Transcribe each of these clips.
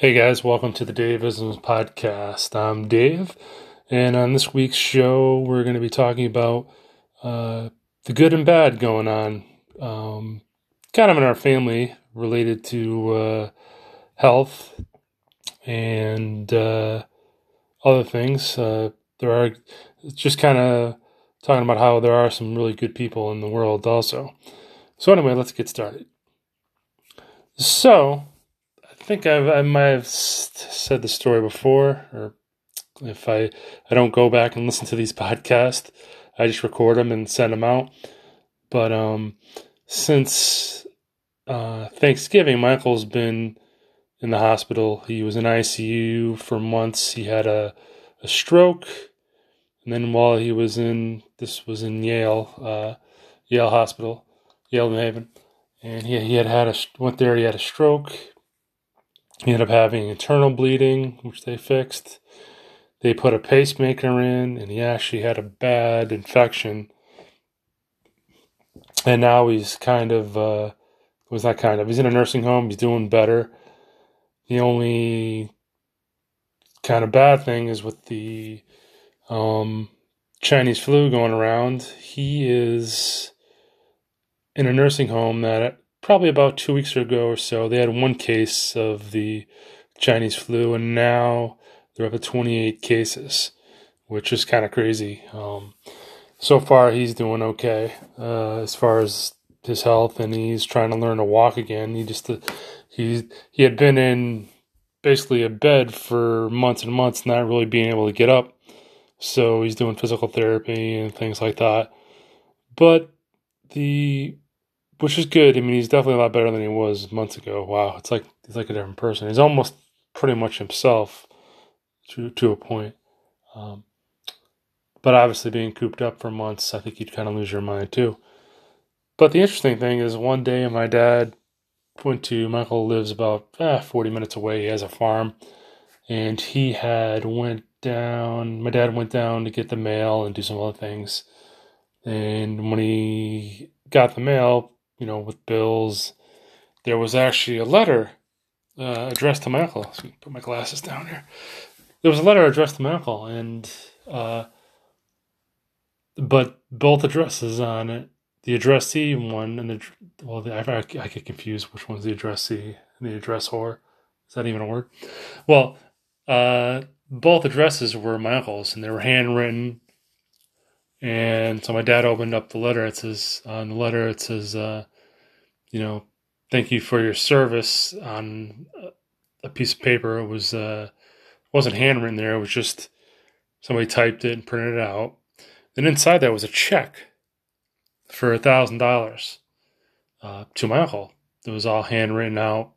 Hey guys, welcome to the Daveisms podcast. I'm Dave, and on this week's show, we're going to be talking about uh, the good and bad going on, um, kind of in our family related to uh, health and uh, other things. Uh, there are just kind of talking about how there are some really good people in the world, also. So, anyway, let's get started. So, think I've, I might have said the story before, or if I I don't go back and listen to these podcasts, I just record them and send them out. But um, since uh, Thanksgiving, Michael's been in the hospital. He was in ICU for months. He had a a stroke, and then while he was in this was in Yale, uh, Yale Hospital, Yale New Haven, and he he had had a went there. He had a stroke he ended up having internal bleeding, which they fixed. They put a pacemaker in, and he actually had a bad infection. And now he's kind of, uh, was that kind of, he's in a nursing home, he's doing better. The only kind of bad thing is with the um, Chinese flu going around, he is in a nursing home that probably about two weeks ago or so, they had one case of the Chinese flu, and now they're up to 28 cases, which is kind of crazy. Um, so far, he's doing okay uh, as far as his health, and he's trying to learn to walk again. He just uh, he he had been in basically a bed for months and months, not really being able to get up. So he's doing physical therapy and things like that. But the which is good. I mean, he's definitely a lot better than he was months ago. Wow, it's like he's like a different person. He's almost pretty much himself to to a point. Um, but obviously, being cooped up for months, I think you'd kind of lose your mind too. But the interesting thing is, one day my dad went to Michael lives about eh, forty minutes away. He has a farm, and he had went down. My dad went down to get the mail and do some other things. And when he got the mail, you know, with bills. There was actually a letter uh, addressed to my uncle. Put my glasses down here. There was a letter addressed to my uncle, and uh, but both addresses on it. The addressee one and the well, the, I, I get confused which one's the addressee and the address addressor. Is that even a word? Well, uh, both addresses were my uncle's, and they were handwritten. And so my dad opened up the letter. It says on the letter, it says, uh, you know, thank you for your service on a piece of paper. It was uh, wasn't handwritten there. It was just somebody typed it and printed it out. Then inside that was a check for a thousand uh, dollars to my uncle. It was all handwritten out.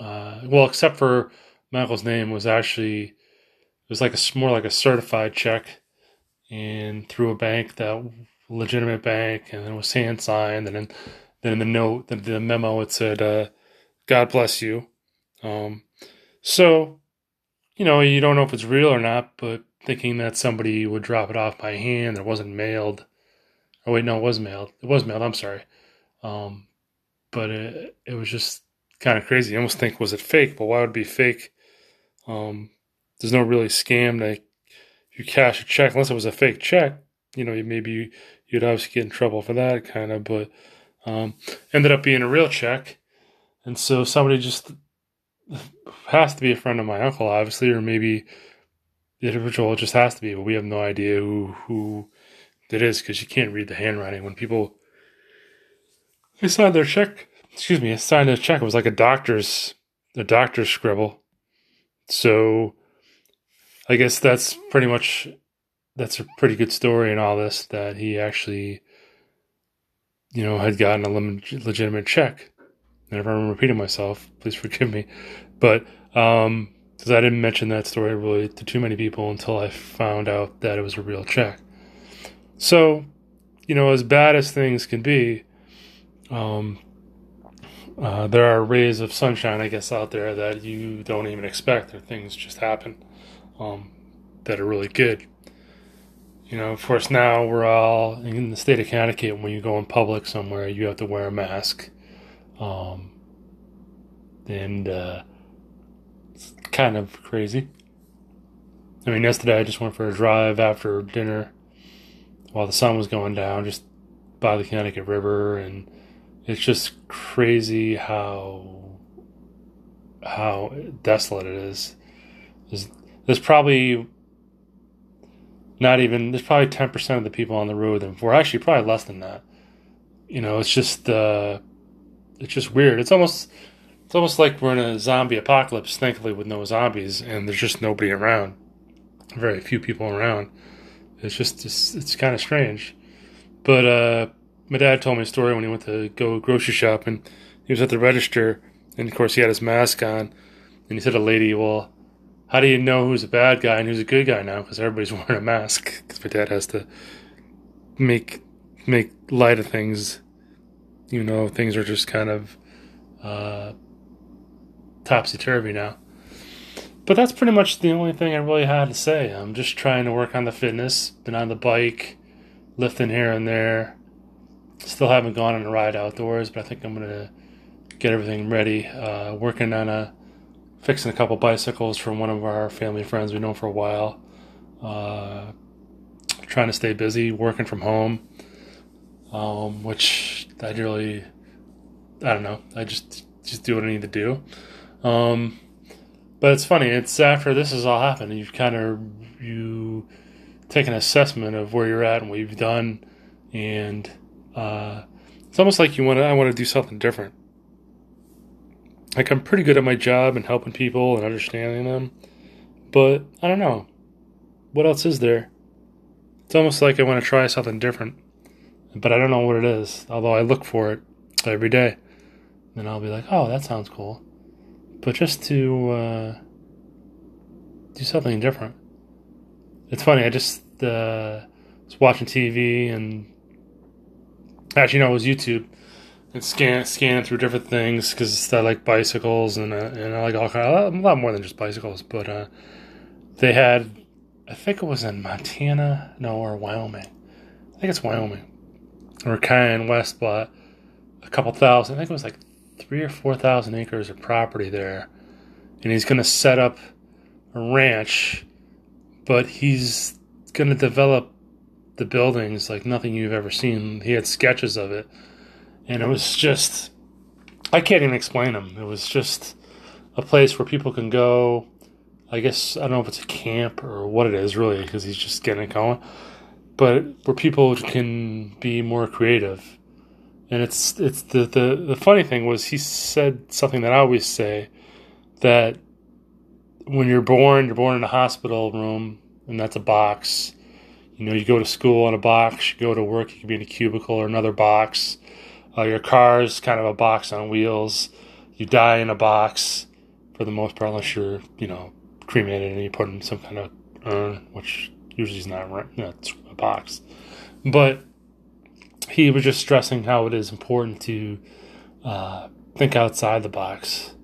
Uh, well, except for my uncle's name was actually it was like a more like a certified check, and through a bank that legitimate bank, and it was hand signed, and then then the note, the, the memo, it said, uh, "God bless you." Um, so, you know, you don't know if it's real or not, but thinking that somebody would drop it off by hand, it wasn't mailed. Oh wait, no, it was mailed. It was mailed. I'm sorry, um, but it it was just kind of crazy. I almost think was it fake? But why would it be fake? Um, there's no really scam that you cash a check unless it was a fake check. You know, maybe you'd obviously get in trouble for that kind of, but um, ended up being a real check. And so somebody just has to be a friend of my uncle, obviously, or maybe the individual just has to be, but we have no idea who, who it is because you can't read the handwriting. When people they signed their check, excuse me, signed a check, it was like a doctor's, a doctor's scribble. So I guess that's pretty much, that's a pretty good story in all this that he actually you know, had gotten a legitimate check. And if I'm repeating myself, please forgive me. But um, because I didn't mention that story really to too many people until I found out that it was a real check. So, you know, as bad as things can be, um, uh, there are rays of sunshine, I guess, out there that you don't even expect, or things just happen um, that are really good. You know, of course, now we're all in the state of Connecticut. When you go in public somewhere, you have to wear a mask. Um, and uh, kind of crazy. I mean, yesterday I just went for a drive after dinner while the sun was going down, just by the Connecticut River, and it's just crazy how how desolate it is. There's probably not even there's probably ten percent of the people on the road than before. Actually, probably less than that. You know, it's just uh, it's just weird. It's almost it's almost like we're in a zombie apocalypse, thankfully with no zombies, and there's just nobody around. Very few people around. It's just it's, it's kind of strange. But uh, my dad told me a story when he went to go grocery shopping. He was at the register, and of course he had his mask on, and he said a lady, "Well, how do you know who's a bad guy and who's a good guy now? Because everybody's wearing a mask. Because my dad has to make make light of things. You know, things are just kind of uh, topsy turvy now. But that's pretty much the only thing I really had to say. I'm just trying to work on the fitness. Been on the bike, lifting here and there. Still haven't gone on a ride outdoors, but I think I'm gonna get everything ready. Uh, working on a fixing a couple bicycles from one of our family friends we know for a while. Uh, trying to stay busy, working from home, um, which I really, I don't know. I just just do what I need to do. Um, but it's funny. It's after this has all happened, you've kind of you take an assessment of where you're at and what you've done, and uh, it's almost like you want to. I want to do something different like I'm pretty good at my job and helping people and understanding them, but I don't know. What else is there? It's almost like I want to try something different, but I don't know what it is. Although I look for it every day, then I'll be like, "Oh, that sounds cool," but just to uh, do something different. It's funny. I just uh, was watching TV and actually, no, it was YouTube and scan scanning through different things because I like bicycles and uh, and I like all kind of a lot more than just bicycles. But uh, they had, I think it was in Montana, no, or Wyoming. I think it's Wyoming, or Kanye West bought a couple thousand. I think it was like three or four thousand acres of property there, and he's going to set up a ranch, but he's going to develop the buildings like nothing you've ever seen. He had sketches of it and it was just I can't even explain them. It was just a place where people can go. I guess I don't know if it's a camp or what it is really, because he's just getting it going. But where people can be more creative, and it's it's the the the funny thing was he said something that I always say that when you're born, you're born in a hospital room, and that's a box. You know, you go to school in a box, you go to work, you can be in a cubicle or another box uh, your car is kind of a box on wheels. You die in a box for the most part, unless you're, you know, cremated and you put in some kind of urn, which usually is not. You know, a box. But he was just stressing how it is important to uh, think outside the box.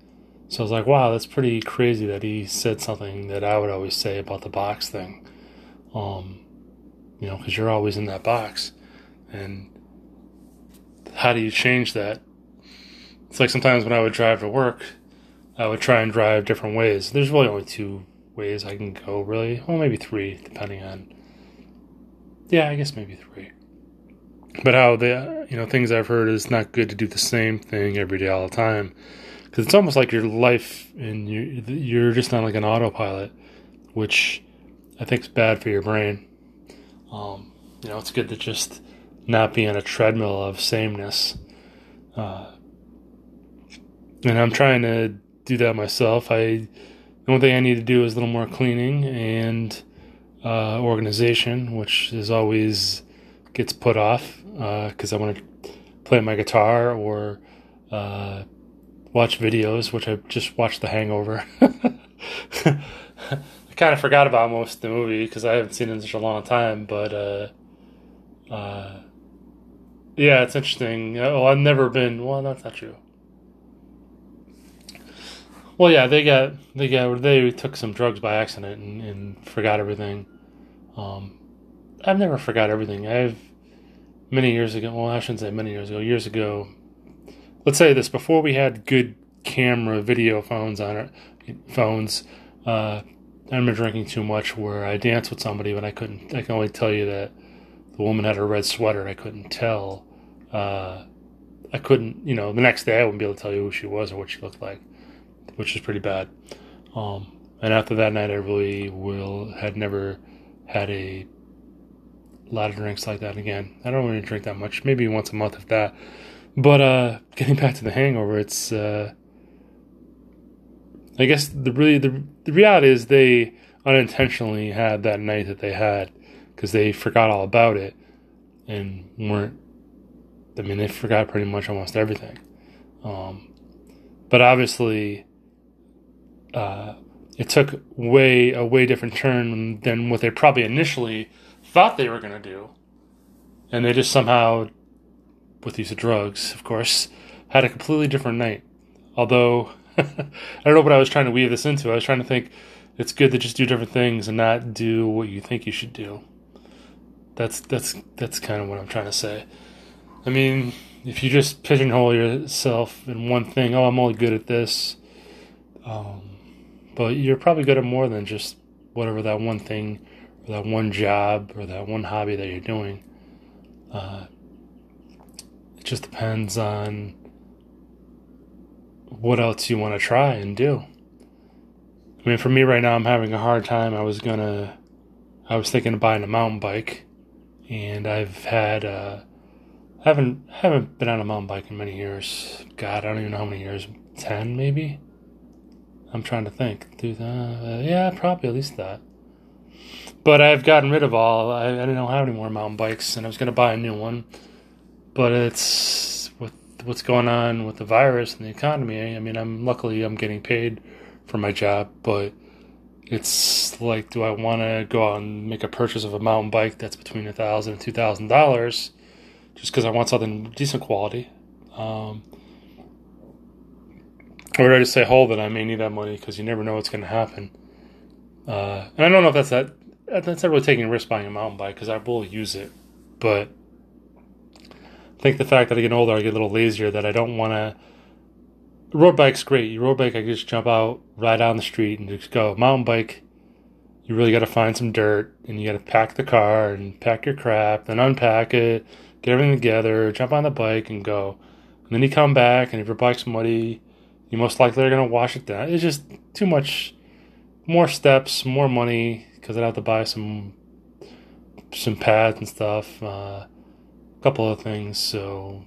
So I was like, wow, that's pretty crazy that he said something that I would always say about the box thing. Um, you know, because you're always in that box. And how do you change that? It's like sometimes when I would drive to work, I would try and drive different ways. There's really only two ways I can go, really. Well, maybe three, depending on. Yeah, I guess maybe three. But how the you know things I've heard is not good to do the same thing every day all the time, because it's almost like your life and you you're just not like an autopilot, which I think is bad for your brain. Um, you know, it's good to just not be on a treadmill of sameness. Uh, and I'm trying to do that myself. I the only thing I need to do is a little more cleaning and uh, organization, which is always gets put off because uh, I want to play my guitar or uh, watch videos, which I just watched The Hangover. I kind of forgot about most of the movie because I haven't seen it in such a long time, but uh, uh, yeah, it's interesting. Oh, I've never been. Well, that's not true. Well, yeah, they got they got they took some drugs by accident and, and forgot everything. Um, I've never forgot everything. I've many years ago. Well, I shouldn't say many years ago. Years ago. Let's say this: before we had good camera video phones on it, phones, Uh, I remember drinking too much where I danced with somebody, but I couldn't. I can only tell you that the woman had a red sweater. I couldn't tell. Uh, I couldn't, you know, the next day I wouldn't be able to tell you who she was or what she looked like, which is pretty bad. Um, and after that night, I really will had never had a lot of drinks like that again. I don't really drink that much, maybe once a month if that. But uh, getting back to the hangover, it's uh, I guess the really the, the reality is they unintentionally had that night that they had because they forgot all about it and weren't. I mean, they forgot pretty much almost everything. Um, but obviously, uh, it took way a way different turn than what they probably initially thought they were going to do, and they just somehow, with of drugs, of course, had a completely different night. Although I don't know what I was trying to weave this into. I was trying to think it's good to just do different things and not do what you think you should do. That's that's that's kind of what I'm trying to say. I mean, if you just pigeonhole yourself in one thing, oh, I'm only good at this, um, but you're probably good at more than just whatever that one thing, or that one job, or that one hobby that you're doing. Uh, it just depends on what else you want to try and do. I mean, for me right now, I'm having a hard time. I was gonna, I was thinking of buying a mountain bike, and I've had, uh, haven't haven't been on a mountain bike in many years. God, I don't even know how many years. Ten, maybe. I'm trying to think. Dude, uh, yeah, probably at least that. But I've gotten rid of all. I, I don't have any more mountain bikes, and I was gonna buy a new one, but it's with what's going on with the virus and the economy. I mean, I'm luckily I'm getting paid for my job, but it's like, do I want to go out and make a purchase of a mountain bike that's between a thousand and two thousand dollars, just because I want something decent quality? Um, or did I just say, hold it, I may need that money because you never know what's going to happen. Uh, and I don't know if that's that. That's not really taking a risk buying a mountain bike because I will use it, but I think the fact that I get older, I get a little lazier. That I don't want to. Road bike's great. You road bike, I just jump out, ride down the street, and just go. Mountain bike, you really got to find some dirt, and you got to pack the car and pack your crap, then unpack it, get everything together, jump on the bike, and go. And then you come back, and if your bike's muddy, you most likely are gonna wash it down. It's just too much, more steps, more money because I'd have to buy some some pads and stuff. Uh, couple of things. So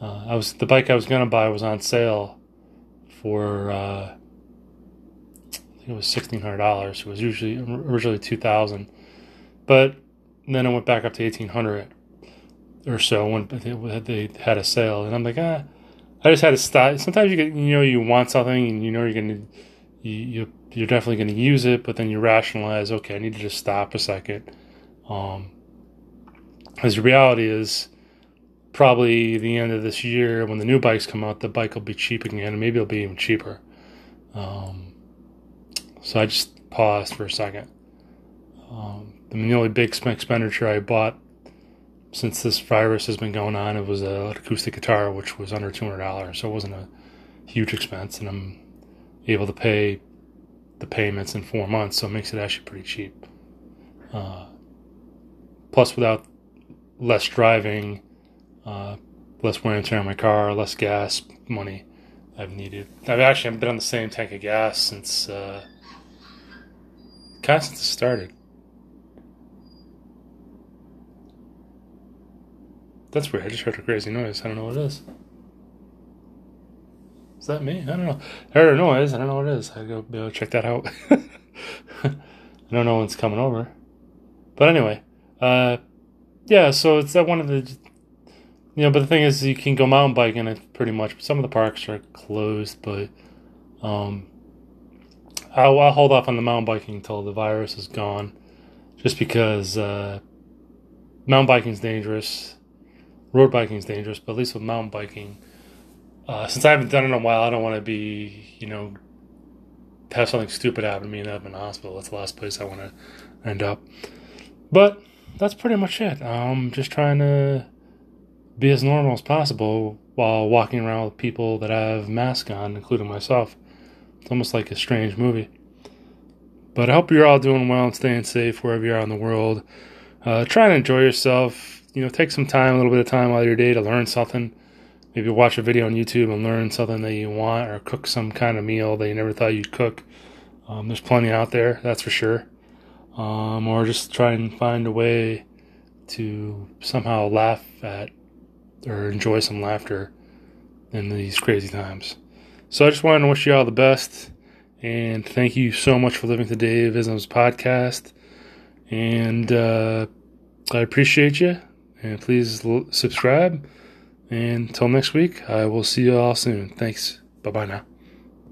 uh, I was the bike I was gonna buy was on sale for uh, I think it was sixteen hundred dollars. It was usually originally two thousand, but then it went back up to eighteen hundred or so when they had a sale, and I'm like, ah, I just had to stop. Sometimes you get, you know, you want something, and you know you're gonna, you, you you're definitely gonna use it, but then you rationalize, okay, I need to just stop a second. Um, because the reality is, probably the end of this year, when the new bikes come out, the bike will be cheap again, and maybe it'll be even cheaper. Um, so I just paused for a second. Um, the only big expenditure I bought since this virus has been going on, it was a acoustic guitar, which was under two hundred dollars, so it wasn't a huge expense, and I'm able to pay the payments in four months, so it makes it actually pretty cheap. Uh, plus, without less driving, uh, less wear and tear on my car, less gas money I've needed. I've actually been on the same tank of gas since uh, kind of since it started. That's weird. I just heard a crazy noise. I don't know what it is. Is that me? I don't know. I heard a noise. I don't know what it is. I go to check that out. I don't know coming over. But anyway, uh, yeah, so it's that one of the, know, but the thing is, you can go mountain biking it pretty much. Some of the parks are closed, but um, I'll, I'll hold off on the mountain biking until the virus is gone, just because uh, mountain biking is dangerous, road biking is dangerous, but at least with mountain biking, uh, since I haven't done it in a while, I don't want to be, you know, have something stupid happen to me and end up in the hospital. That's the last place I want to end up. But that's pretty much it. I'm just trying to be as normal as possible while walking around with people that have masks on, including myself. It's almost like a strange movie. But I hope you're all doing well and staying safe wherever you are in the world. Uh, try and enjoy yourself. You know, take some time, a little bit of time out of your day to learn something. Maybe watch a video on YouTube and learn something that you want, or cook some kind of meal that you never thought you'd cook. Um, there's plenty out there, that's for sure. Um, or just try and find a way to somehow laugh at or enjoy some laughter in these crazy times. So I just wanted to wish you all the best. And thank you so much for living to Dave podcast. And uh, I appreciate you. And please l- subscribe. And until next week, I will see you all soon. Thanks. Bye bye now.